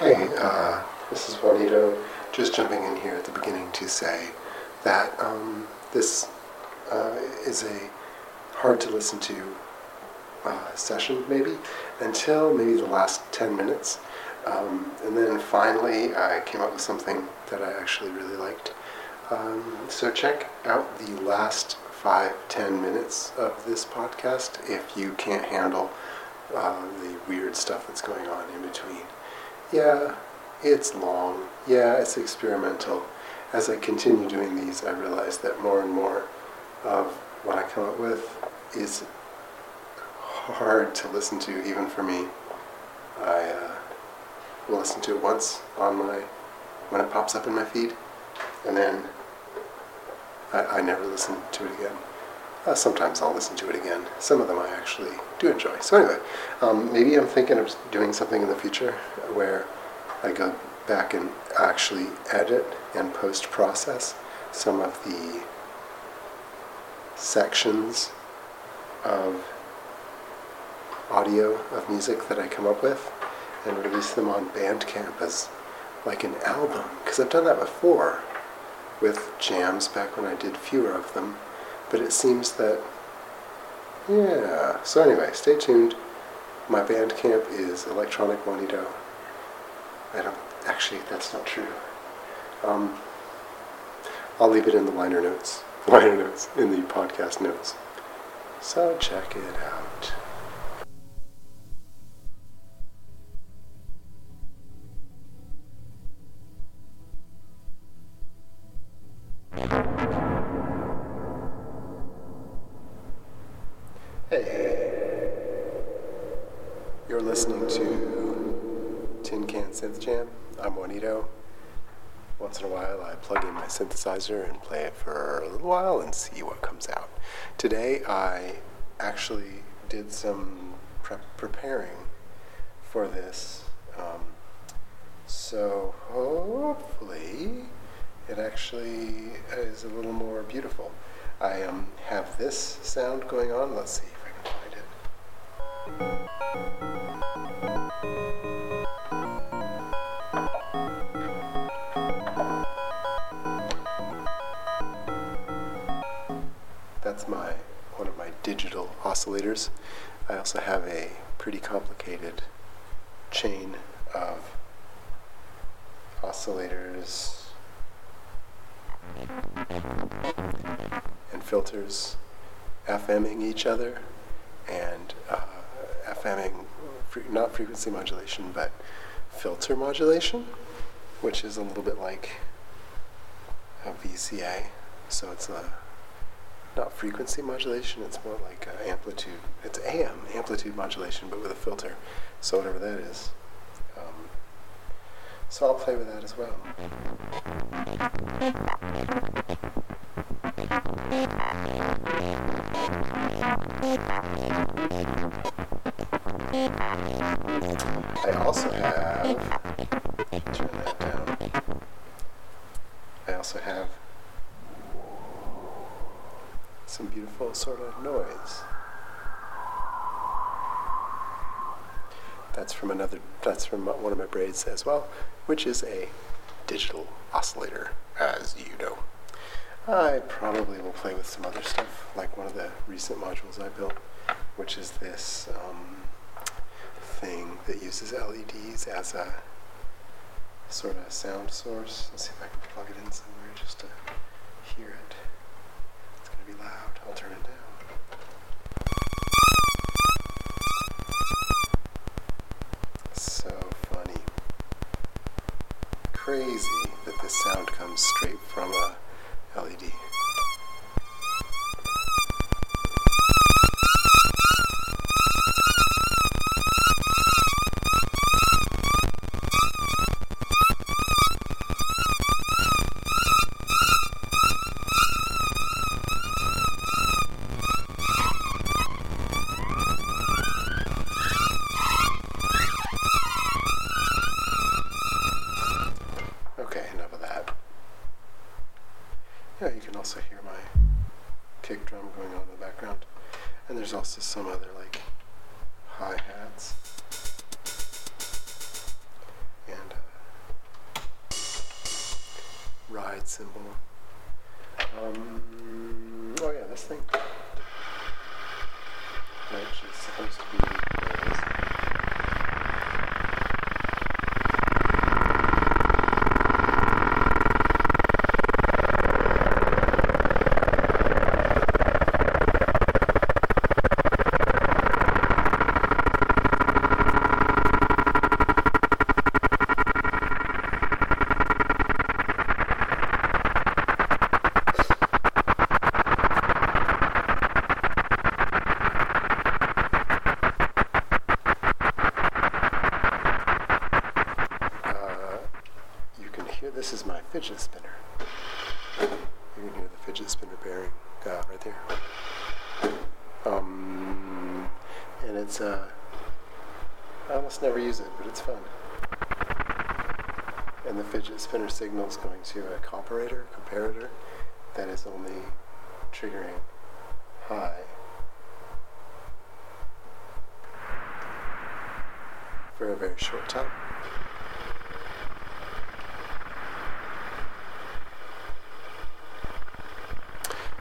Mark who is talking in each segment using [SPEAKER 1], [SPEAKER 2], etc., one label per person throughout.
[SPEAKER 1] Hey, uh, this is Juanito. Just jumping in here at the beginning to say that um, this uh, is a hard to listen to uh, session, maybe, until maybe the last 10 minutes. Um, and then finally, I came up with something that I actually really liked. Um, so check out the last five, ten minutes of this podcast if you can't handle uh, the weird stuff that's going on in between. Yeah, it's long. Yeah, it's experimental. As I continue doing these, I realize that more and more of what I come up with is hard to listen to, even for me. I uh, will listen to it once on my when it pops up in my feed, and then I, I never listen to it again. Uh, sometimes I'll listen to it again. Some of them I actually do enjoy. So anyway, um, maybe I'm thinking of doing something in the future where I go back and actually edit and post-process some of the sections of audio of music that I come up with and release them on Bandcamp as like an album. Because I've done that before with jams back when I did fewer of them. But it seems that, yeah. So anyway, stay tuned. My Bandcamp is Electronic Juanito. I don't, actually, that's not true. Um, I'll leave it in the liner notes, liner notes, in the podcast notes. So check it out. Once in a while, I plug in my synthesizer and play it for a little while and see what comes out. Today, I actually did some prep preparing for this. Um, so hopefully, it actually is a little more beautiful. I um, have this sound going on. Let's see if I can find it. Digital oscillators. I also have a pretty complicated chain of oscillators and filters FMing each other and uh, FMing fre- not frequency modulation but filter modulation, which is a little bit like a VCA. So it's a not frequency modulation, it's more like uh, amplitude. It's AM, amplitude modulation, but with a filter. So whatever that is. Um, so I'll play with that as well. I also have, turn that down. I also have some beautiful sort of noise. That's from another, that's from one of my braids as well, which is a digital oscillator, as you know. I probably will play with some other stuff, like one of the recent modules I built, which is this um, thing that uses LEDs as a sort of sound source. Let's see if I can plug it in somewhere just to hear it. It's going to be loud. I'll turn it down. So funny. Crazy that this sound comes straight from a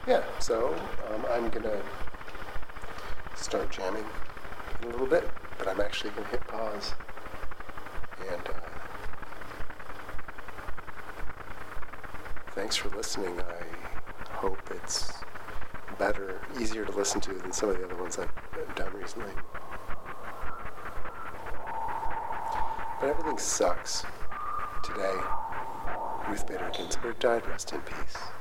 [SPEAKER 1] Yeah, so um, I'm gonna start jamming in a little bit, but I'm actually gonna hit pause and uh, thanks for listening. I hope it's better, easier to listen to than some of the other ones I've done recently. But everything sucks today. Ruth Bader Ginsburg died. Rest in peace.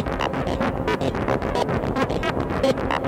[SPEAKER 1] Thank you.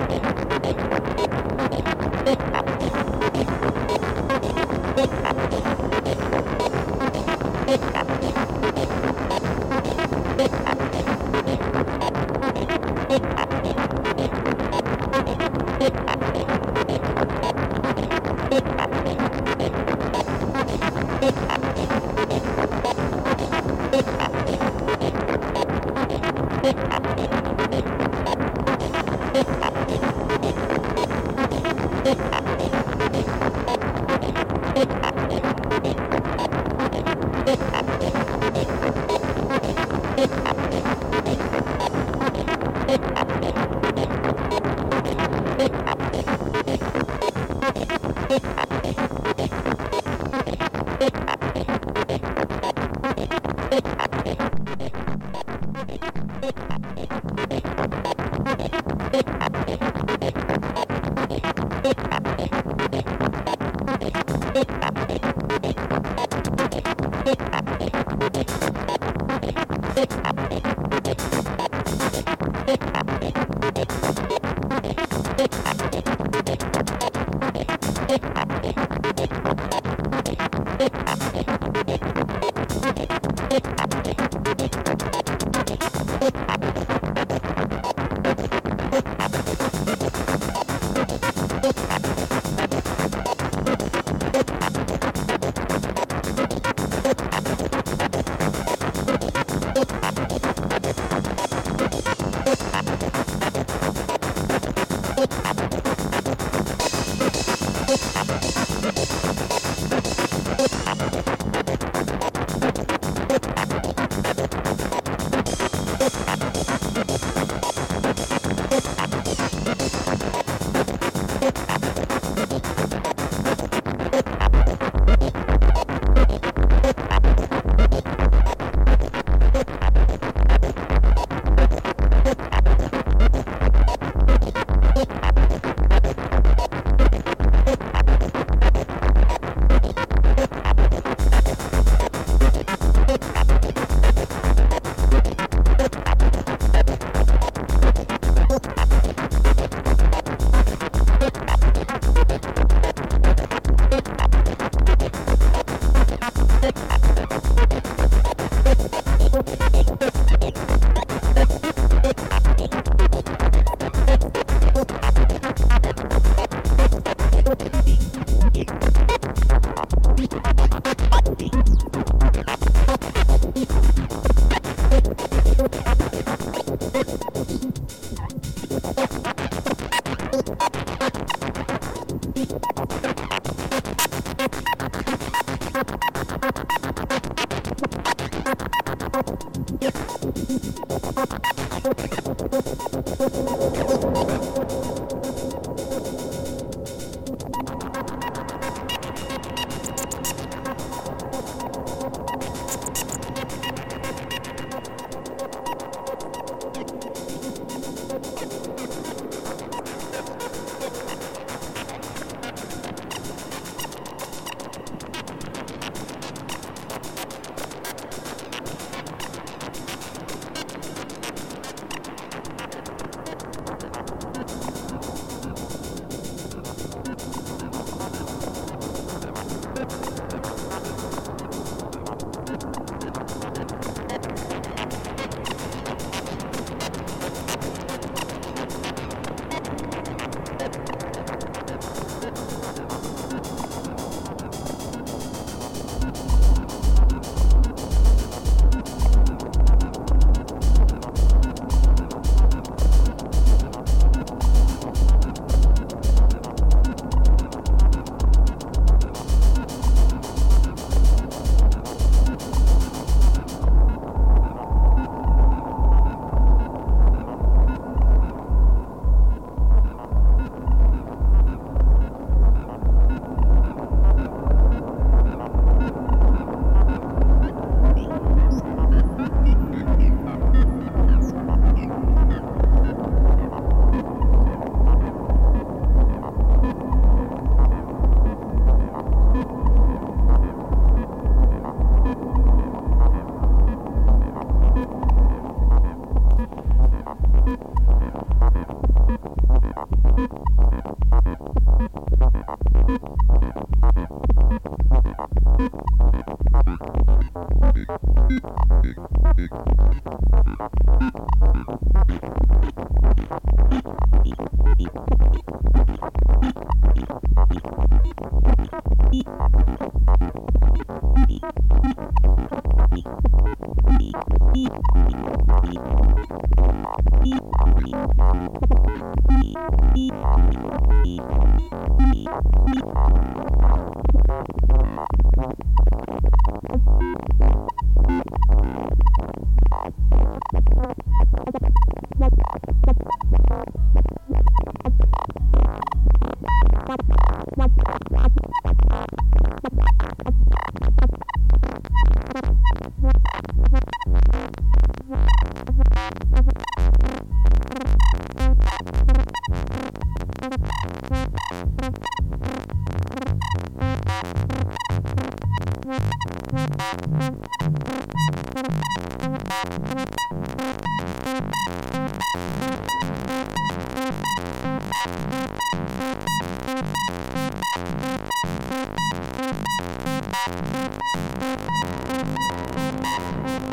[SPEAKER 1] Thank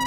[SPEAKER 1] you.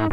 [SPEAKER 1] Thank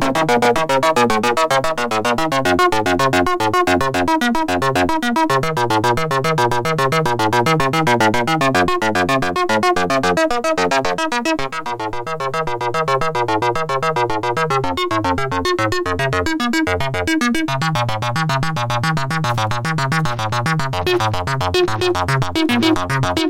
[SPEAKER 2] Thank you.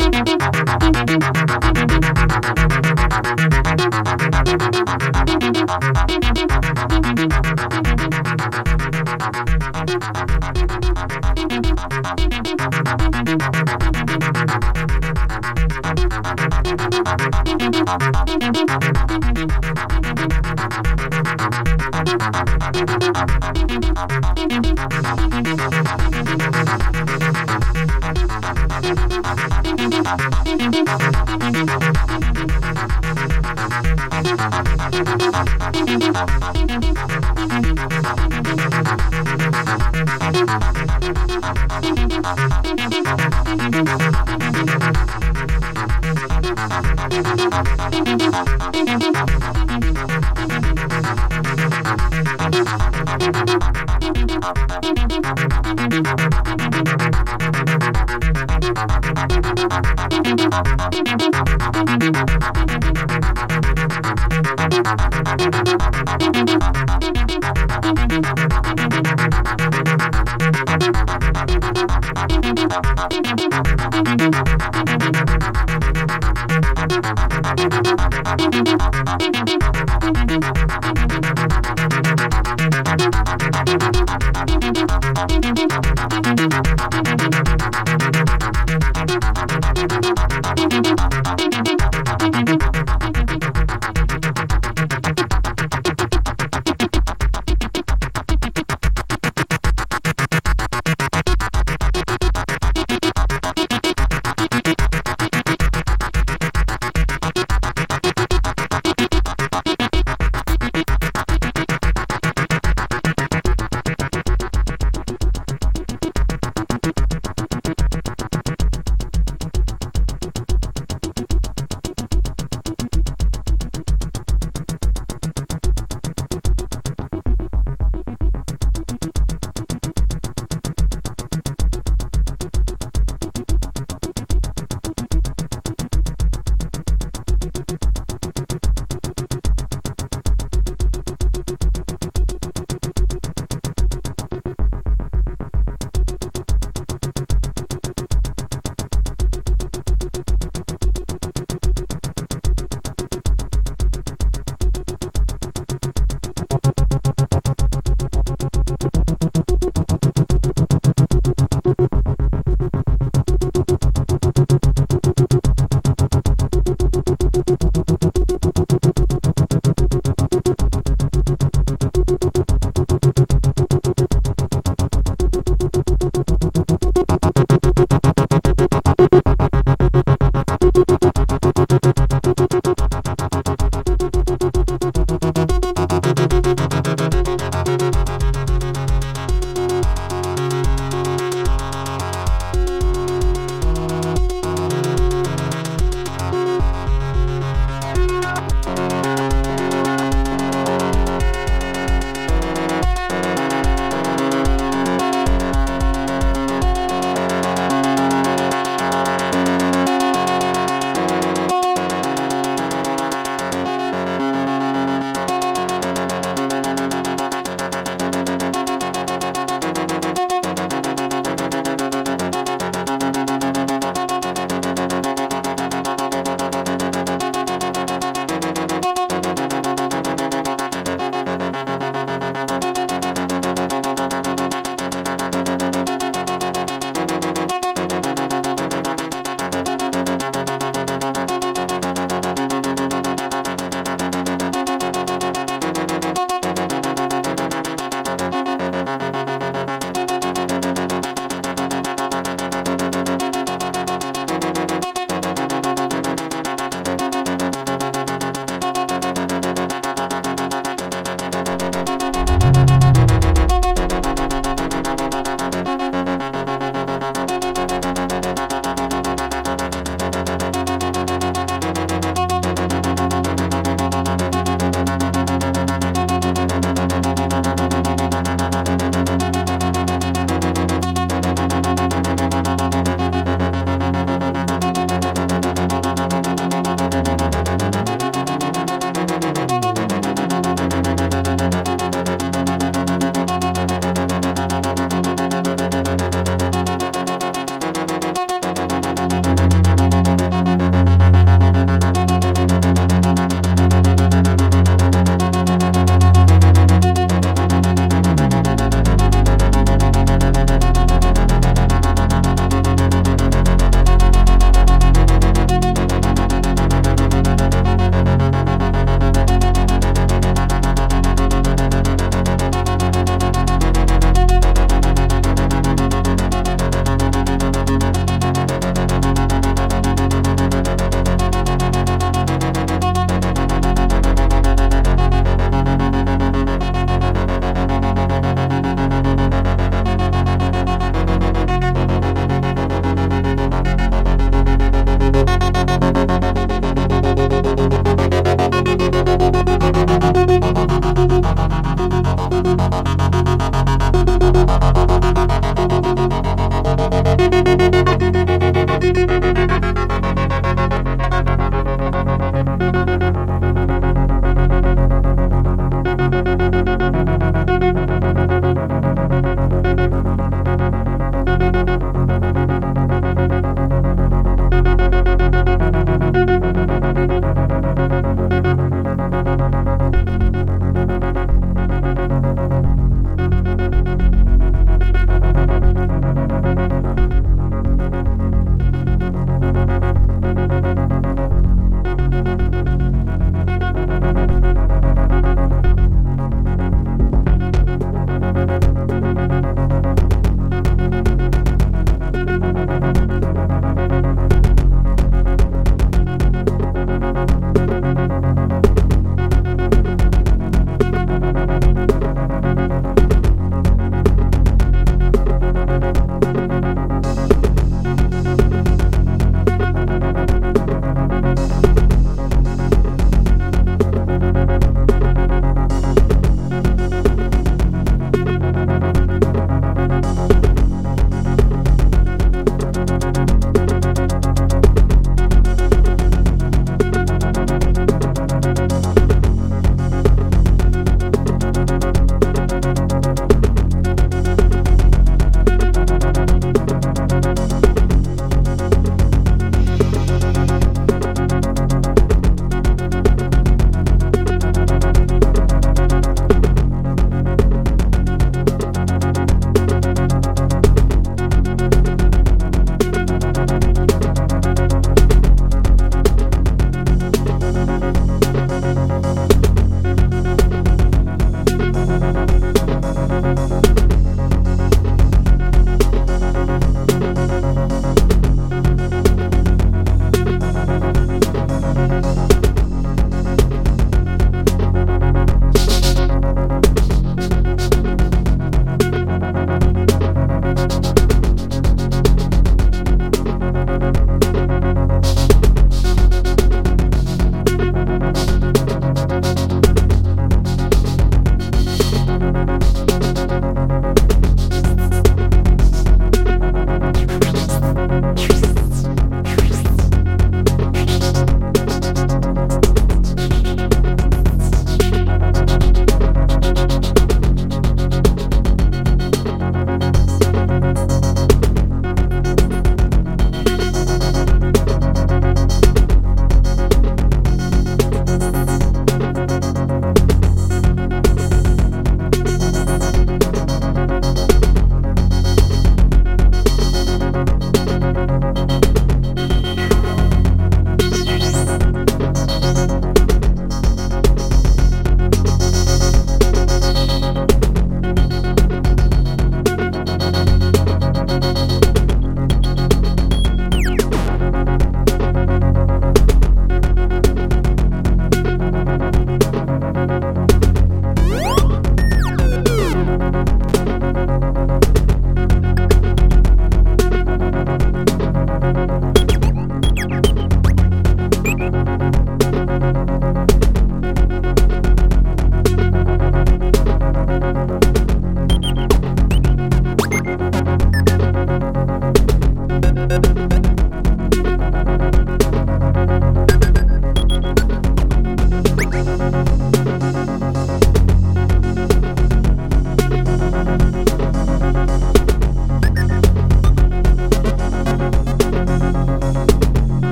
[SPEAKER 2] Thank